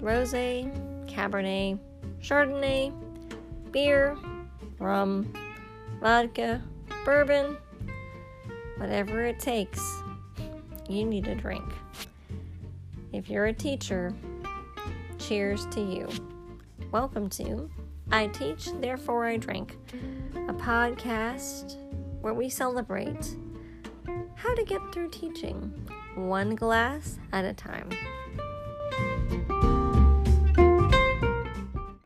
rose, cabernet, chardonnay, beer, rum, vodka, bourbon, whatever it takes, you need a drink. If you're a teacher, cheers to you. Welcome to I Teach, Therefore I Drink, a podcast where we celebrate how to get through teaching one glass at a time.